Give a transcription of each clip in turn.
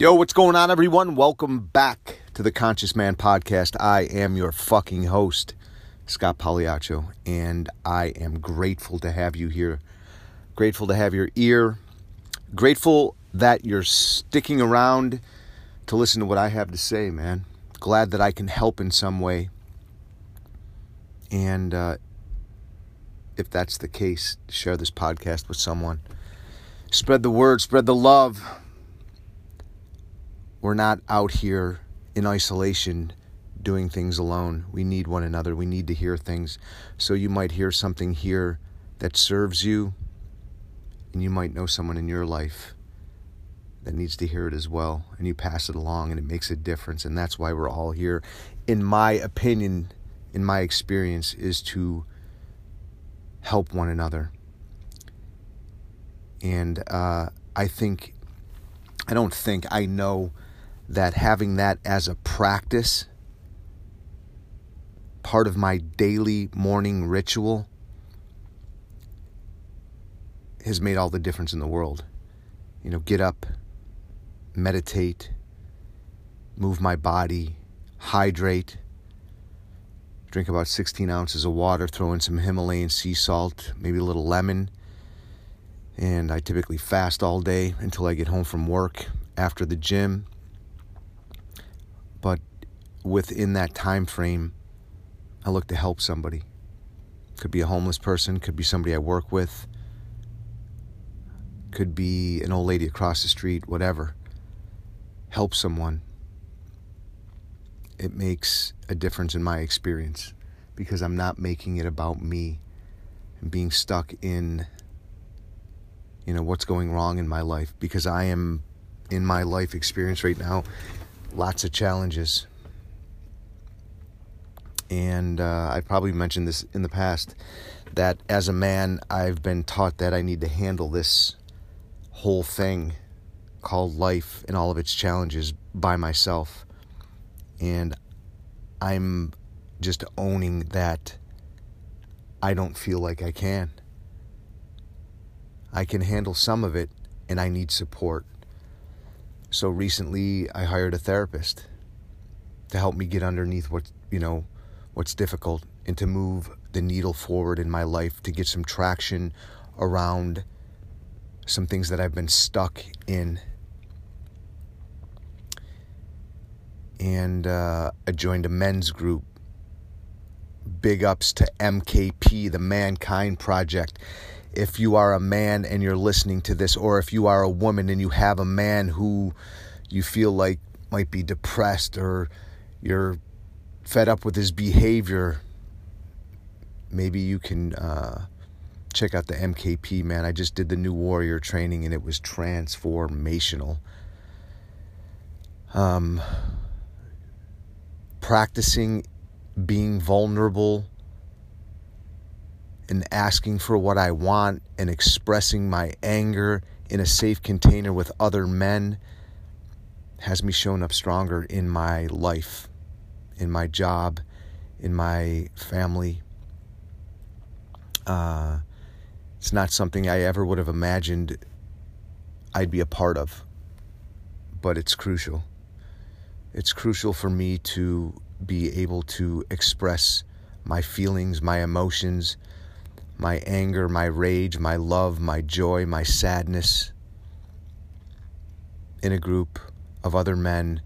Yo, what's going on, everyone? Welcome back to the Conscious Man Podcast. I am your fucking host, Scott Pagliaccio, and I am grateful to have you here. Grateful to have your ear. Grateful that you're sticking around to listen to what I have to say, man. Glad that I can help in some way. And uh, if that's the case, share this podcast with someone. Spread the word, spread the love we're not out here in isolation doing things alone. We need one another. We need to hear things. So you might hear something here that serves you, and you might know someone in your life that needs to hear it as well. And you pass it along, and it makes a difference. And that's why we're all here. In my opinion, in my experience, is to help one another. And uh, I think, I don't think, I know that having that as a practice, part of my daily morning ritual, has made all the difference in the world. You know, get up, meditate, move my body, hydrate, drink about 16 ounces of water, throw in some Himalayan sea salt, maybe a little lemon. And I typically fast all day until I get home from work after the gym within that time frame, I look to help somebody. Could be a homeless person, could be somebody I work with, could be an old lady across the street, whatever. Help someone. It makes a difference in my experience because I'm not making it about me and being stuck in you know what's going wrong in my life because I am in my life experience right now lots of challenges. And uh, I've probably mentioned this in the past that as a man, I've been taught that I need to handle this whole thing called life and all of its challenges by myself. And I'm just owning that I don't feel like I can. I can handle some of it and I need support. So recently I hired a therapist to help me get underneath what, you know, what's difficult and to move the needle forward in my life to get some traction around some things that I've been stuck in. And uh, I joined a men's group. Big ups to MKP, the Mankind Project if you are a man and you're listening to this, or if you are a woman and you have a man who you feel like might be depressed or you're fed up with his behavior, maybe you can uh, check out the MKP, man. I just did the new warrior training and it was transformational. Um, practicing being vulnerable and asking for what I want and expressing my anger in a safe container with other men has me shown up stronger in my life, in my job, in my family. Uh, it's not something I ever would have imagined I'd be a part of, but it's crucial. It's crucial for me to be able to express my feelings, my emotions, my anger, my rage, my love, my joy, my sadness in a group of other men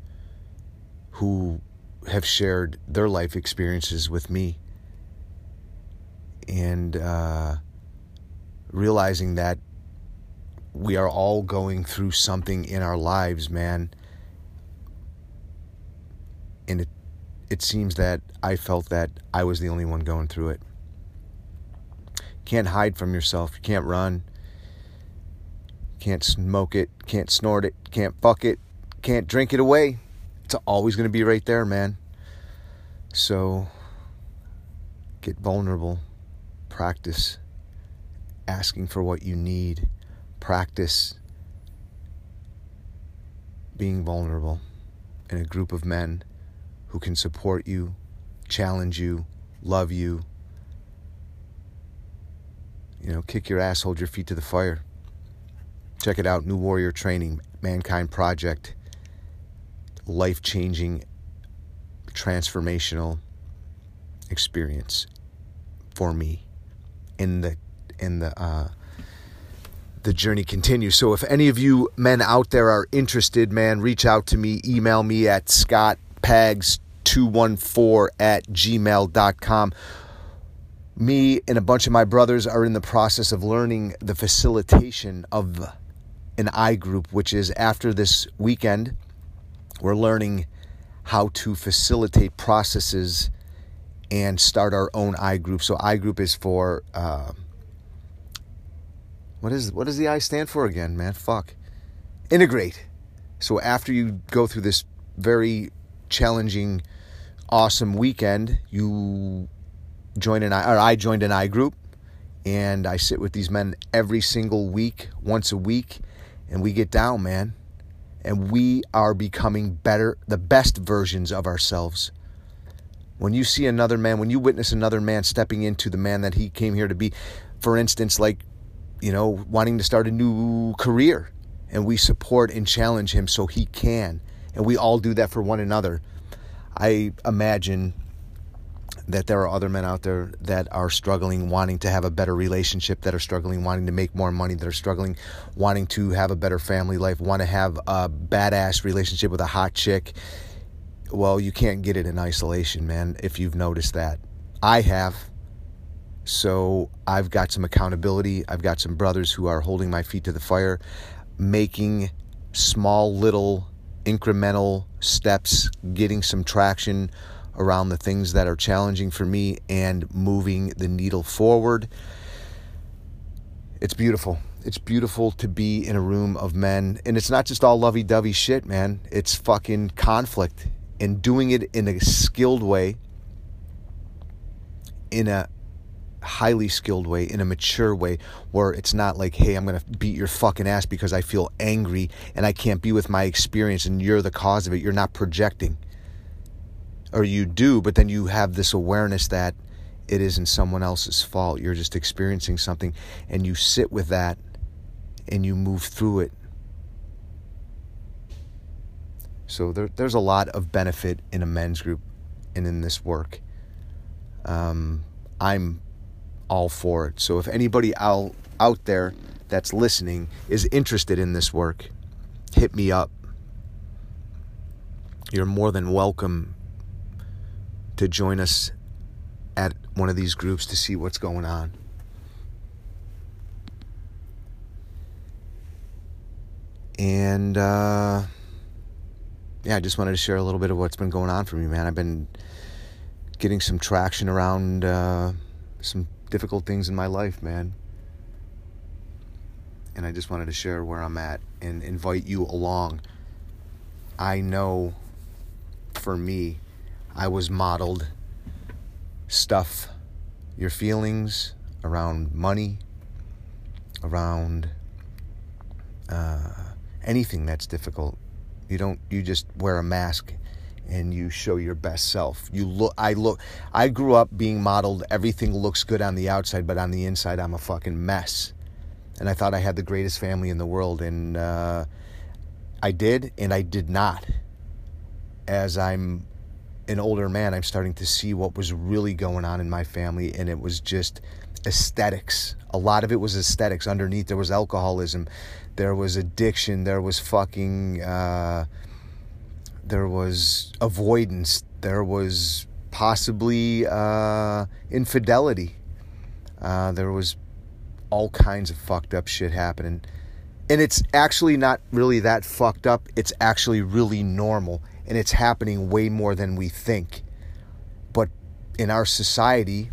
who have shared their life experiences with me. And uh, realizing that we are all going through something in our lives, man. And it, it seems that I felt that I was the only one going through it. Can't hide from yourself. You can't run. Can't smoke it. Can't snort it. Can't fuck it. Can't drink it away. It's always going to be right there, man. So get vulnerable. Practice asking for what you need. Practice being vulnerable in a group of men who can support you, challenge you, love you, you know, kick your ass, hold your feet to the fire. Check it out, New Warrior Training, Mankind Project. Life changing, transformational experience for me in the in the uh, the journey continues. So if any of you men out there are interested, man, reach out to me, email me at scottpags214 at gmail.com. Me and a bunch of my brothers are in the process of learning the facilitation of an I group, which is after this weekend, we're learning how to facilitate processes and start our own I group. So I group is for uh, what is what does the I stand for again, man? Fuck. Integrate. So after you go through this very challenging, awesome weekend, you join an I or I joined an I group and I sit with these men every single week, once a week, and we get down, man. And we are becoming better, the best versions of ourselves. When you see another man, when you witness another man stepping into the man that he came here to be, for instance, like you know, wanting to start a new career. And we support and challenge him so he can. And we all do that for one another. I imagine that there are other men out there that are struggling, wanting to have a better relationship, that are struggling, wanting to make more money, that are struggling, wanting to have a better family life, want to have a badass relationship with a hot chick. Well, you can't get it in isolation, man, if you've noticed that. I have. So I've got some accountability. I've got some brothers who are holding my feet to the fire, making small little incremental steps, getting some traction around the things that are challenging for me and moving the needle forward. It's beautiful. It's beautiful to be in a room of men. And it's not just all lovey dovey shit, man. It's fucking conflict and doing it in a skilled way, in a highly skilled way, in a mature way, where it's not like, hey, I'm going to beat your fucking ass because I feel angry and I can't be with my experience and you're the cause of it. You're not projecting. Or you do, but then you have this awareness that it isn't someone else's fault. You're just experiencing something and you sit with that and you move through it. So there, there's a lot of benefit in a men's group and in this work. Um, I'm all for it. So if anybody out out there that's listening is interested in this work, hit me up. You're more than welcome to join us at one of these groups to see what's going on. And uh, yeah, I just wanted to share a little bit of what's been going on for me, man. I've been getting some traction around uh, some difficult things in my life, man. And I just wanted to share where I'm at and invite you along. I know for me, I was modeled stuff, your feelings around money, around uh, anything that's difficult. You don't, you just wear a mask and you show your best self. You look I look I grew up being modeled everything looks good on the outside but on the inside I'm a fucking mess. And I thought I had the greatest family in the world and uh, I did and I did not. As I'm an older man, I'm starting to see what was really going on in my family and it was just aesthetics. A lot of it was aesthetics. Underneath there was alcoholism, there was addiction, there was fucking uh, there was avoidance, there was possibly uh, infidelity, uh, there was all kinds of fucked up shit happening. And it's actually not really that fucked up, it's actually really normal, and it's happening way more than we think. But in our society,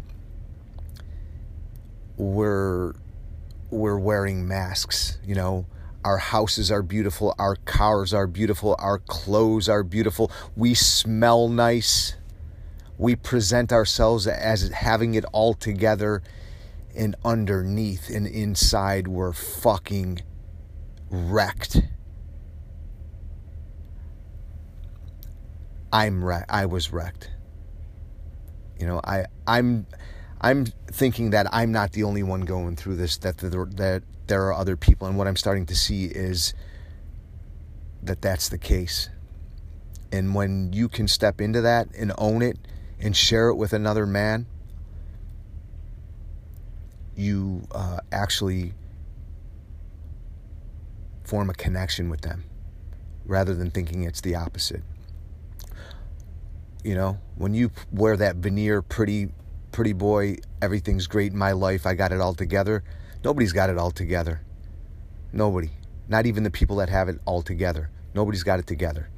we're we're wearing masks, you know, our houses are beautiful. Our cars are beautiful. Our clothes are beautiful. We smell nice. We present ourselves as having it all together. And underneath and inside, we're fucking wrecked. I'm wrecked. I was wrecked. You know, I I'm I'm thinking that I'm not the only one going through this. That the, that there are other people, and what I'm starting to see is that that's the case. And when you can step into that and own it and share it with another man, you uh, actually form a connection with them rather than thinking it's the opposite. You know, when you wear that veneer, pretty, pretty boy, everything's great in my life, I got it all together. Nobody's got it all together. Nobody. Not even the people that have it all together. Nobody's got it together.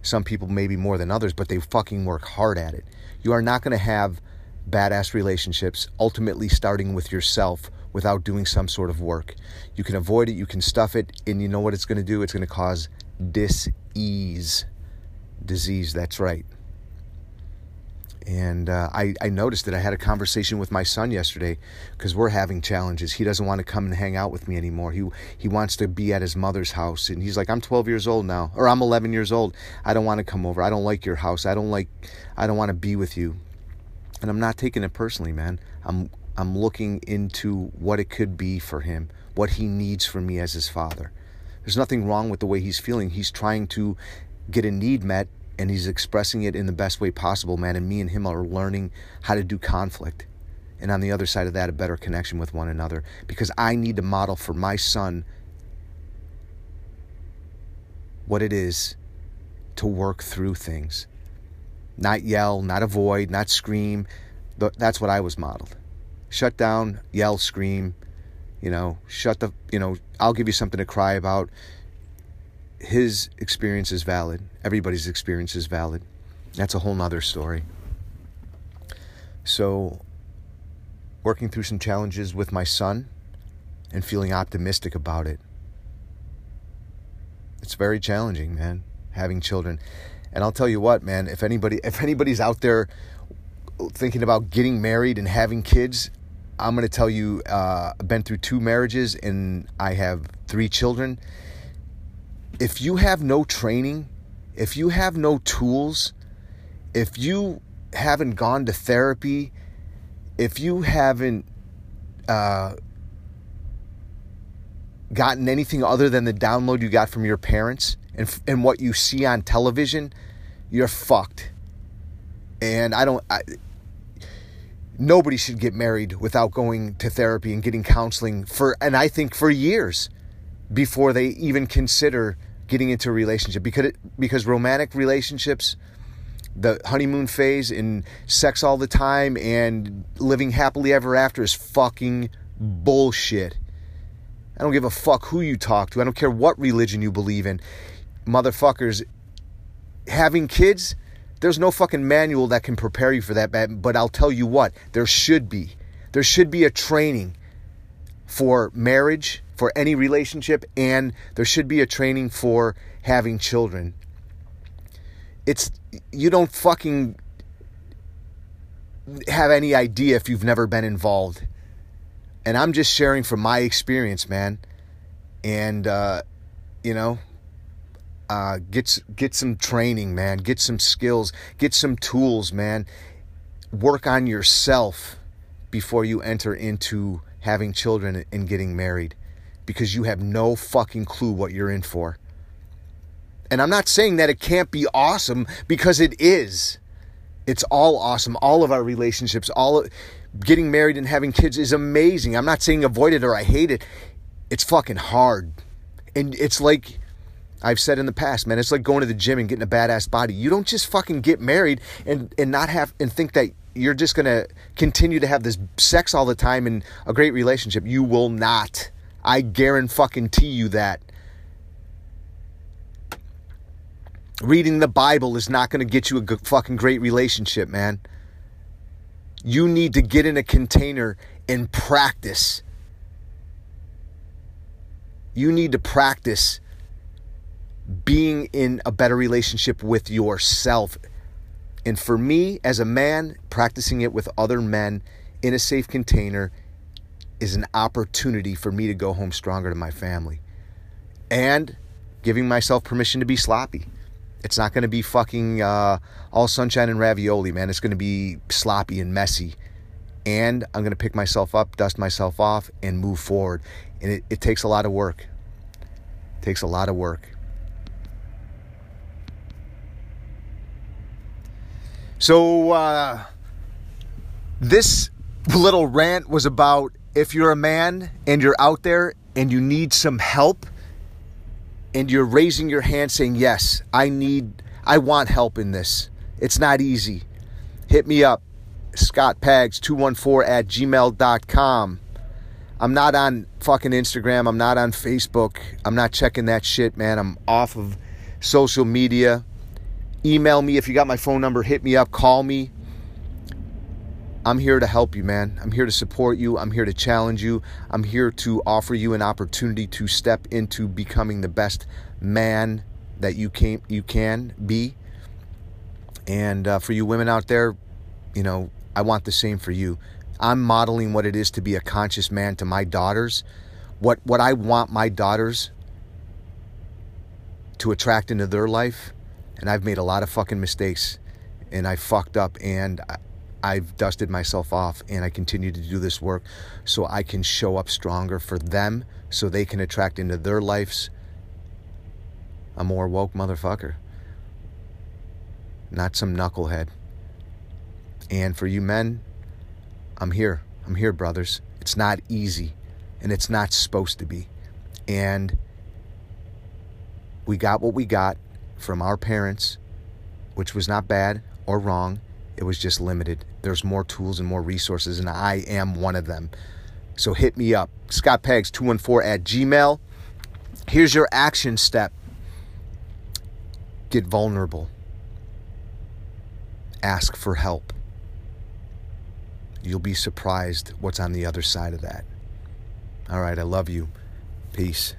Some people maybe more than others, but they fucking work hard at it. You are not going to have badass relationships, ultimately starting with yourself without doing some sort of work. You can avoid it, you can stuff it, and you know what it's going to do? It's going to cause dis-ease. Disease, that's right. And uh, I, I noticed that I had a conversation with my son yesterday because we're having challenges. He doesn't want to come and hang out with me anymore. He, he wants to be at his mother's house. And he's like, I'm 12 years old now, or I'm 11 years old. I don't want to come over. I don't like your house. I don't like, I don't want to be with you. And I'm not taking it personally, man. I'm, I'm looking into what it could be for him, what he needs from me as his father. There's nothing wrong with the way he's feeling. He's trying to get a need met and he's expressing it in the best way possible, man. And me and him are learning how to do conflict. And on the other side of that, a better connection with one another because I need to model for my son what it is to work through things. Not yell, not avoid, not scream. That's what I was modeled. Shut down, yell, scream, you know, shut the, you know, I'll give you something to cry about. His experience is valid. Everybody's experience is valid. That's a whole nother story. So, working through some challenges with my son and feeling optimistic about it. It's very challenging, man, having children. And I'll tell you what, man, if anybody if anybody's out there thinking about getting married and having kids, I'm going to tell you, uh, I've been through two marriages and I have three children. If you have no training, if you have no tools, if you haven't gone to therapy, if you haven't uh, gotten anything other than the download you got from your parents and, and what you see on television, you're fucked. And I don't. I, nobody should get married without going to therapy and getting counseling for and I think for years before they even consider getting into a relationship because it, because romantic relationships the honeymoon phase and sex all the time and living happily ever after is fucking bullshit. I don't give a fuck who you talk to. I don't care what religion you believe in. Motherfuckers having kids there's no fucking manual that can prepare you for that, but I'll tell you what, there should be. There should be a training for marriage, for any relationship, and there should be a training for having children. It's, you don't fucking have any idea if you've never been involved. And I'm just sharing from my experience, man. And, uh, you know, uh, get get some training, man. Get some skills. Get some tools, man. Work on yourself before you enter into having children and getting married, because you have no fucking clue what you're in for. And I'm not saying that it can't be awesome because it is. It's all awesome. All of our relationships, all getting married and having kids is amazing. I'm not saying avoid it or I hate it. It's fucking hard. And it's like I've said in the past, man, it's like going to the gym and getting a badass body. You don't just fucking get married and, and not have and think that you're just gonna continue to have this sex all the time in a great relationship. You will not. I guarantee you that. Reading the Bible is not going to get you a good, fucking great relationship, man. You need to get in a container and practice. You need to practice being in a better relationship with yourself. And for me, as a man, practicing it with other men in a safe container is an opportunity for me to go home stronger to my family. And giving myself permission to be sloppy. It's not going to be fucking uh, all sunshine and ravioli, man. It's going to be sloppy and messy. And I'm going to pick myself up, dust myself off, and move forward. And it, it takes a lot of work. It takes a lot of work. So, uh, this little rant was about if you're a man and you're out there and you need some help and you're raising your hand saying, Yes, I need, I want help in this. It's not easy. Hit me up, scottpags214 at gmail.com. I'm not on fucking Instagram. I'm not on Facebook. I'm not checking that shit, man. I'm off of social media. Email me if you got my phone number. Hit me up. Call me. I'm here to help you, man. I'm here to support you. I'm here to challenge you. I'm here to offer you an opportunity to step into becoming the best man that you can you can be. And uh, for you women out there, you know, I want the same for you. I'm modeling what it is to be a conscious man to my daughters. What what I want my daughters to attract into their life and I've made a lot of fucking mistakes and I fucked up and I've dusted myself off and I continue to do this work so I can show up stronger for them so they can attract into their lives a more woke motherfucker. Not some knucklehead. And for you men, I'm here. I'm here, brothers. It's not easy and it's not supposed to be. And we got what we got from our parents, which was not bad or wrong. It was just limited. There's more tools and more resources, and I am one of them. So hit me up, Scott scottpags214 at gmail. Here's your action step get vulnerable, ask for help. You'll be surprised what's on the other side of that. All right, I love you. Peace.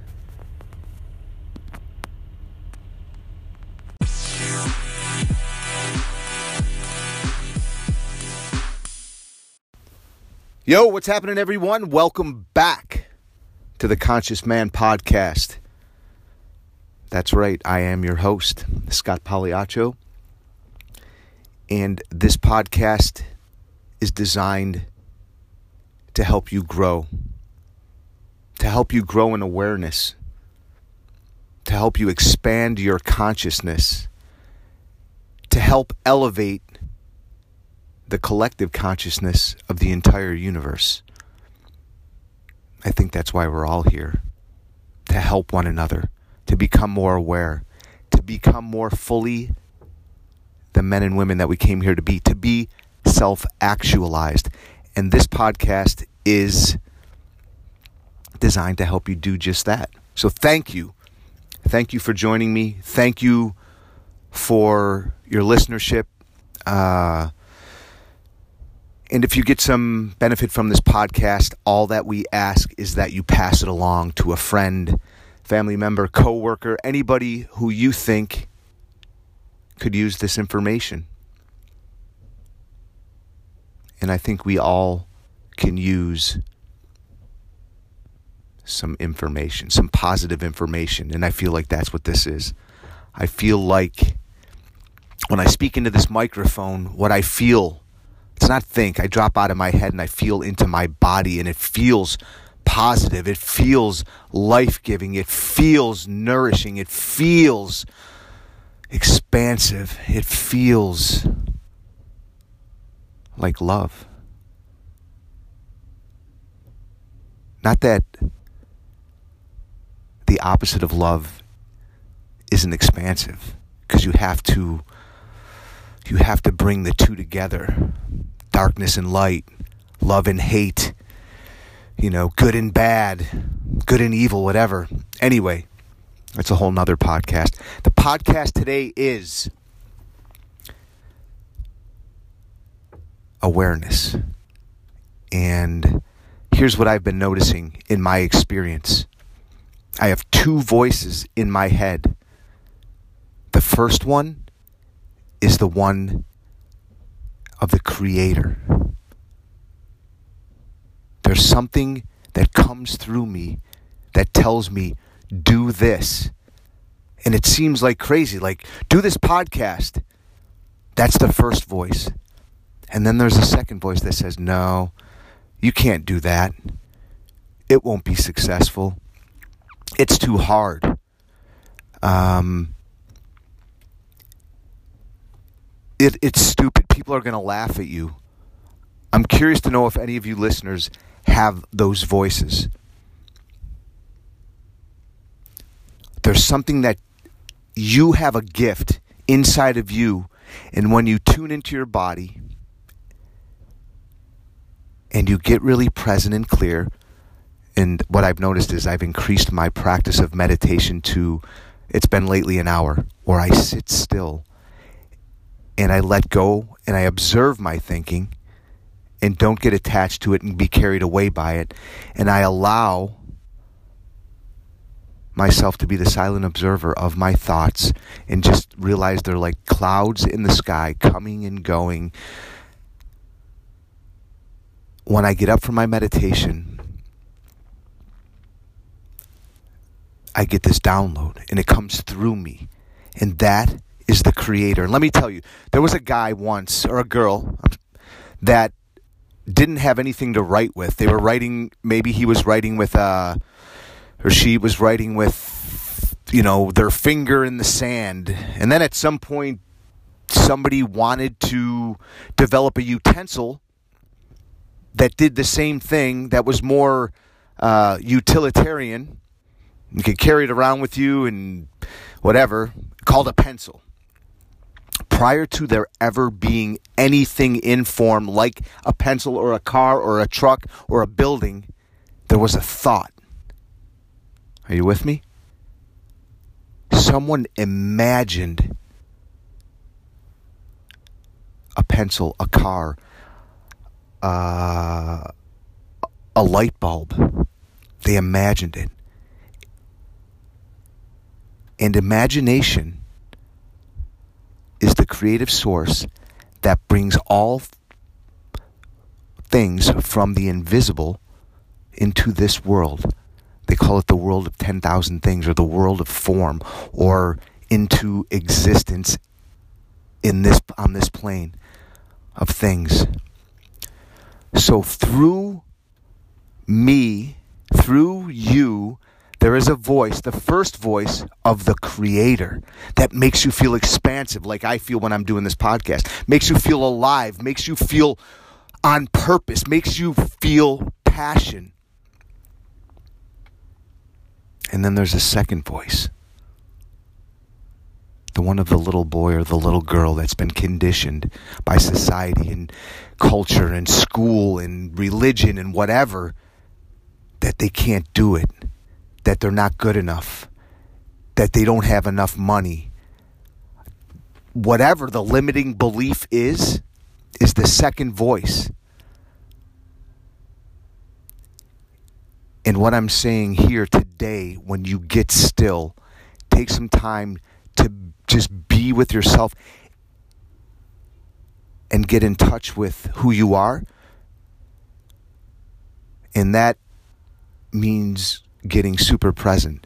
Yo, what's happening, everyone? Welcome back to the Conscious Man Podcast. That's right, I am your host, Scott Pagliaccio. And this podcast is designed to help you grow, to help you grow in awareness, to help you expand your consciousness, to help elevate the collective consciousness of the entire universe. I think that's why we're all here to help one another, to become more aware, to become more fully the men and women that we came here to be, to be self actualized. And this podcast is designed to help you do just that. So thank you. Thank you for joining me. Thank you for your listenership. Uh, and if you get some benefit from this podcast, all that we ask is that you pass it along to a friend, family member, coworker, anybody who you think could use this information. And I think we all can use some information, some positive information. And I feel like that's what this is. I feel like when I speak into this microphone, what I feel it's not think. I drop out of my head and I feel into my body and it feels positive. It feels life giving. It feels nourishing. It feels expansive. It feels like love. Not that the opposite of love isn't expansive, because you have to you have to bring the two together darkness and light, love and hate, you know, good and bad, good and evil, whatever. Anyway, that's a whole nother podcast. The podcast today is awareness. And here's what I've been noticing in my experience I have two voices in my head. The first one is the one of the Creator. There's something that comes through me that tells me, do this. And it seems like crazy, like, do this podcast. That's the first voice. And then there's a second voice that says, no, you can't do that. It won't be successful. It's too hard. Um, it, it's stupid. People are going to laugh at you. I'm curious to know if any of you listeners have those voices. There's something that you have a gift inside of you, and when you tune into your body and you get really present and clear, and what I've noticed is I've increased my practice of meditation to it's been lately an hour where I sit still and I let go and I observe my thinking and don't get attached to it and be carried away by it. And I allow myself to be the silent observer of my thoughts and just realize they're like clouds in the sky coming and going. When I get up from my meditation, I get this download and it comes through me. And that is the creator. And let me tell you, there was a guy once, or a girl, that didn't have anything to write with. They were writing, maybe he was writing with, uh, or she was writing with, you know, their finger in the sand. And then at some point, somebody wanted to develop a utensil that did the same thing, that was more uh, utilitarian you could carry it around with you and whatever, called a pencil. Prior to there ever being anything in form like a pencil or a car or a truck or a building, there was a thought. Are you with me? Someone imagined a pencil, a car, uh, a light bulb. They imagined it and imagination is the creative source that brings all things from the invisible into this world. They call it the world of 10,000 things or the world of form or into existence in this on this plane of things. So through me, through you, there is a voice, the first voice of the Creator, that makes you feel expansive, like I feel when I'm doing this podcast, makes you feel alive, makes you feel on purpose, makes you feel passion. And then there's a second voice. The one of the little boy or the little girl that's been conditioned by society and culture and school and religion and whatever that they can't do it that they're not good enough, that they don't have enough money. Whatever the limiting belief is, is the second voice. And what I'm saying here today, when you get still, take some time to just be with yourself and get in touch with who you are. And that means getting super present.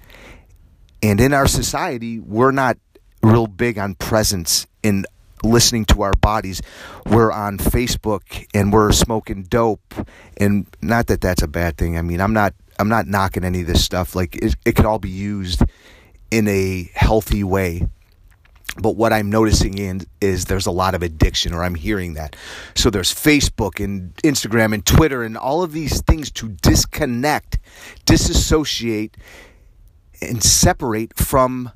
And in our society, we're not real big on presence in listening to our bodies. We're on Facebook and we're smoking dope. And not that that's a bad thing. I mean, I'm not I'm not knocking any of this stuff. Like it, it could all be used in a healthy way. But what I'm noticing in is there's a lot of addiction, or I'm hearing that. So there's Facebook and Instagram and Twitter and all of these things to disconnect, disassociate, and separate from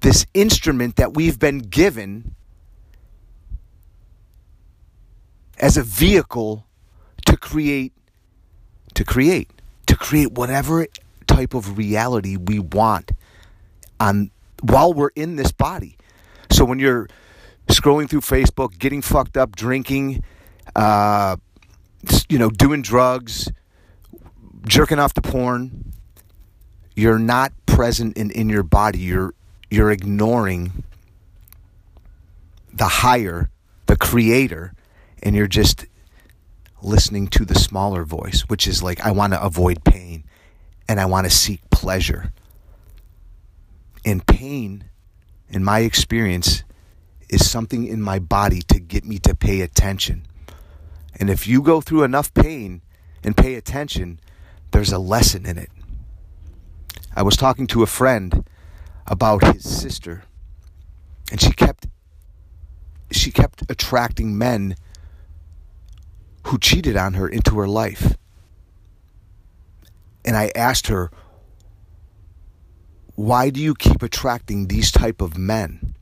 this instrument that we've been given as a vehicle to create to create to create whatever type of reality we want on while we're in this body so when you're scrolling through Facebook, getting fucked up, drinking, uh, you know, doing drugs, jerking off to porn, you're not present in, in your body. You're you're ignoring the higher, the creator, and you're just listening to the smaller voice, which is like, I want to avoid pain and I want to seek pleasure. And pain in my experience, is something in my body to get me to pay attention. And if you go through enough pain and pay attention, there's a lesson in it. I was talking to a friend about his sister, and she kept she kept attracting men who cheated on her into her life. And I asked her, "Why do you keep attracting these type of men?"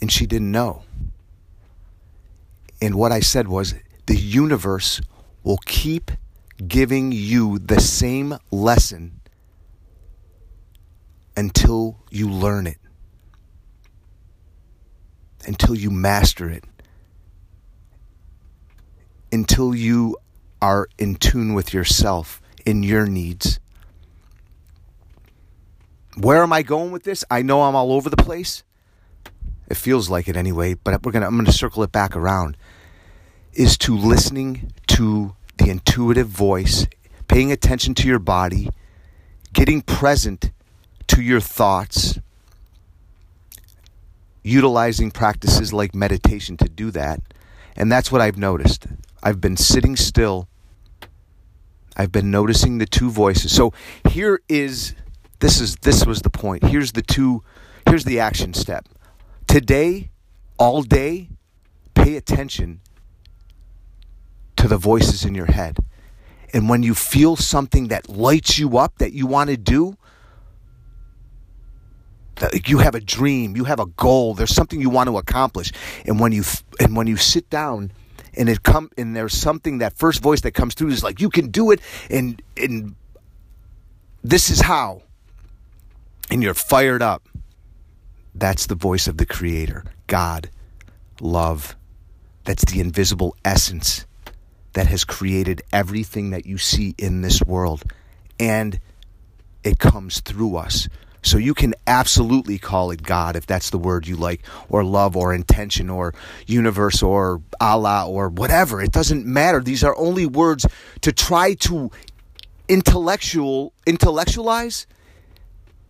And she didn't know. And what I said was, the universe will keep giving you the same lesson until you learn it, until you master it, until you are in tune with yourself in your needs. Where am I going with this? I know I'm all over the place. It feels like it anyway, but we're gonna I'm gonna circle it back around. Is to listening to the intuitive voice, paying attention to your body, getting present to your thoughts, utilizing practices like meditation to do that. And that's what I've noticed. I've been sitting still. I've been noticing the two voices. So here is this is this was the point. Here's the two here's the action step. Today, all day, pay attention to the voices in your head. And when you feel something that lights you up that you want to do, that you have a dream, you have a goal, there's something you want to accomplish. And when you and when you sit down and it come and there's something that first voice that comes through is like you can do it and and this is how and you're fired up that's the voice of the creator god love that's the invisible essence that has created everything that you see in this world and it comes through us so you can absolutely call it God if that's the word you like, or love, or intention, or universe, or Allah, or whatever. It doesn't matter. These are only words to try to intellectual intellectualize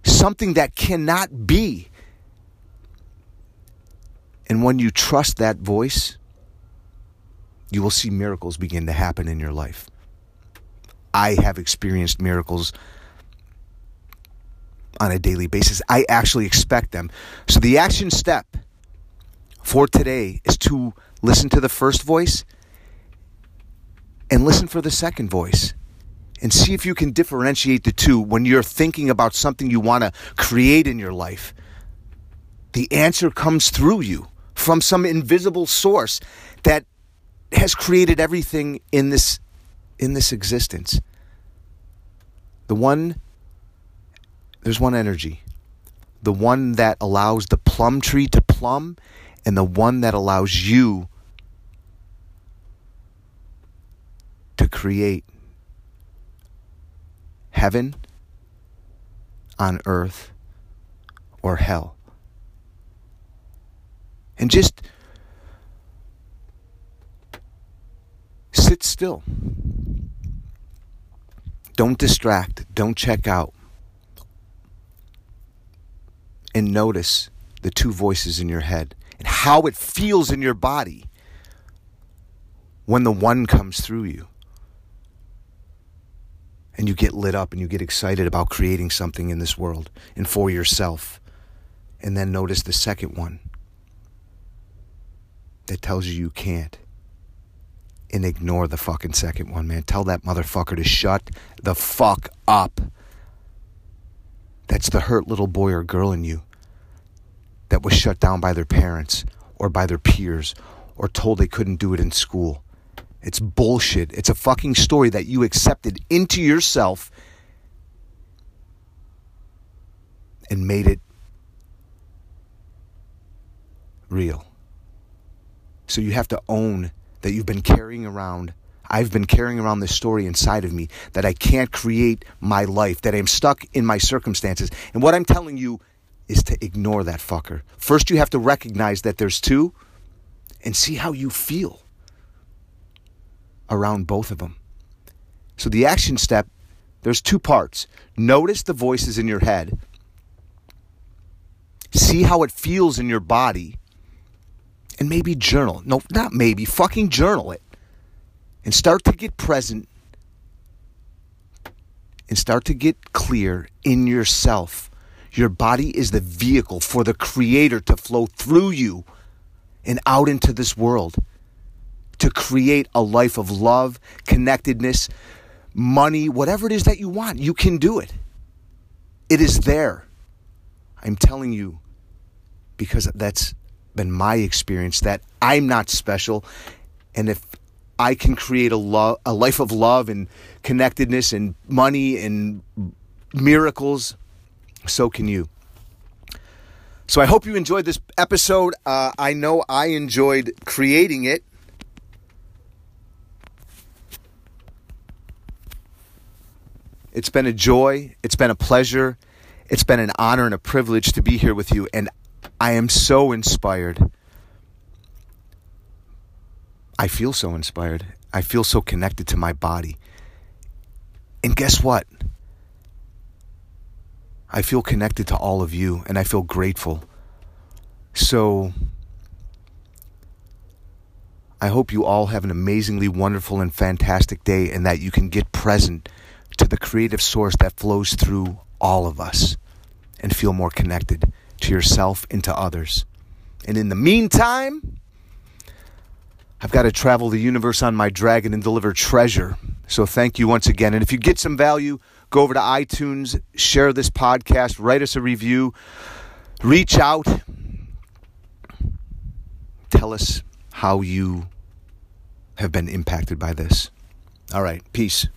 something that cannot be. And when you trust that voice, you will see miracles begin to happen in your life. I have experienced miracles on a daily basis. I actually expect them. So the action step for today is to listen to the first voice and listen for the second voice and see if you can differentiate the two when you're thinking about something you want to create in your life. The answer comes through you from some invisible source that has created everything in this in this existence. The one there's one energy. The one that allows the plum tree to plumb and the one that allows you to create heaven on earth or hell. And just sit still. Don't distract. Don't check out and notice the two voices in your head and how it feels in your body when the one comes through you. And you get lit up and you get excited about creating something in this world and for yourself. And then notice the second one that tells you you can't. And ignore the fucking second one, man. Tell that motherfucker to shut the fuck up. That's the hurt little boy or girl in you that was shut down by their parents or by their peers or told they couldn't do it in school. It's bullshit. It's a fucking story that you accepted into yourself and made it real. So you have to own that you've been carrying around I've been carrying around this story inside of me that I can't create my life, that I'm stuck in my circumstances. And what I'm telling you is to ignore that fucker. First, you have to recognize that there's two and see how you feel around both of them. So, the action step, there's two parts. Notice the voices in your head, see how it feels in your body, and maybe journal. No, not maybe, fucking journal it and start to get present and start to get clear in yourself. Your body is the vehicle for the Creator to flow through you and out into this world to create a life of love, connectedness, money, whatever it is that you want. You can do it. It is there. I'm telling you because that's been my experience that I'm not special. And if I can create a, lo- a life of love and connectedness and money and miracles, so can you. So I hope you enjoyed this episode. Uh, I know I enjoyed creating it. It's been a joy. It's been a pleasure. It's been an honor and a privilege to be here with you. And I am so inspired. I feel so inspired. I feel so connected to my body. And guess what? I feel connected to all of you and I feel grateful. So I hope you all have an amazingly wonderful and fantastic day and that you can get present to the creative source that flows through all of us and feel more connected to yourself and to others. And in the meantime, I've got to travel the universe on my dragon and deliver treasure. So thank you once again. And if you get some value, go over to iTunes, share this podcast, write us a review, reach out, tell us how you have been impacted by this. All right, peace.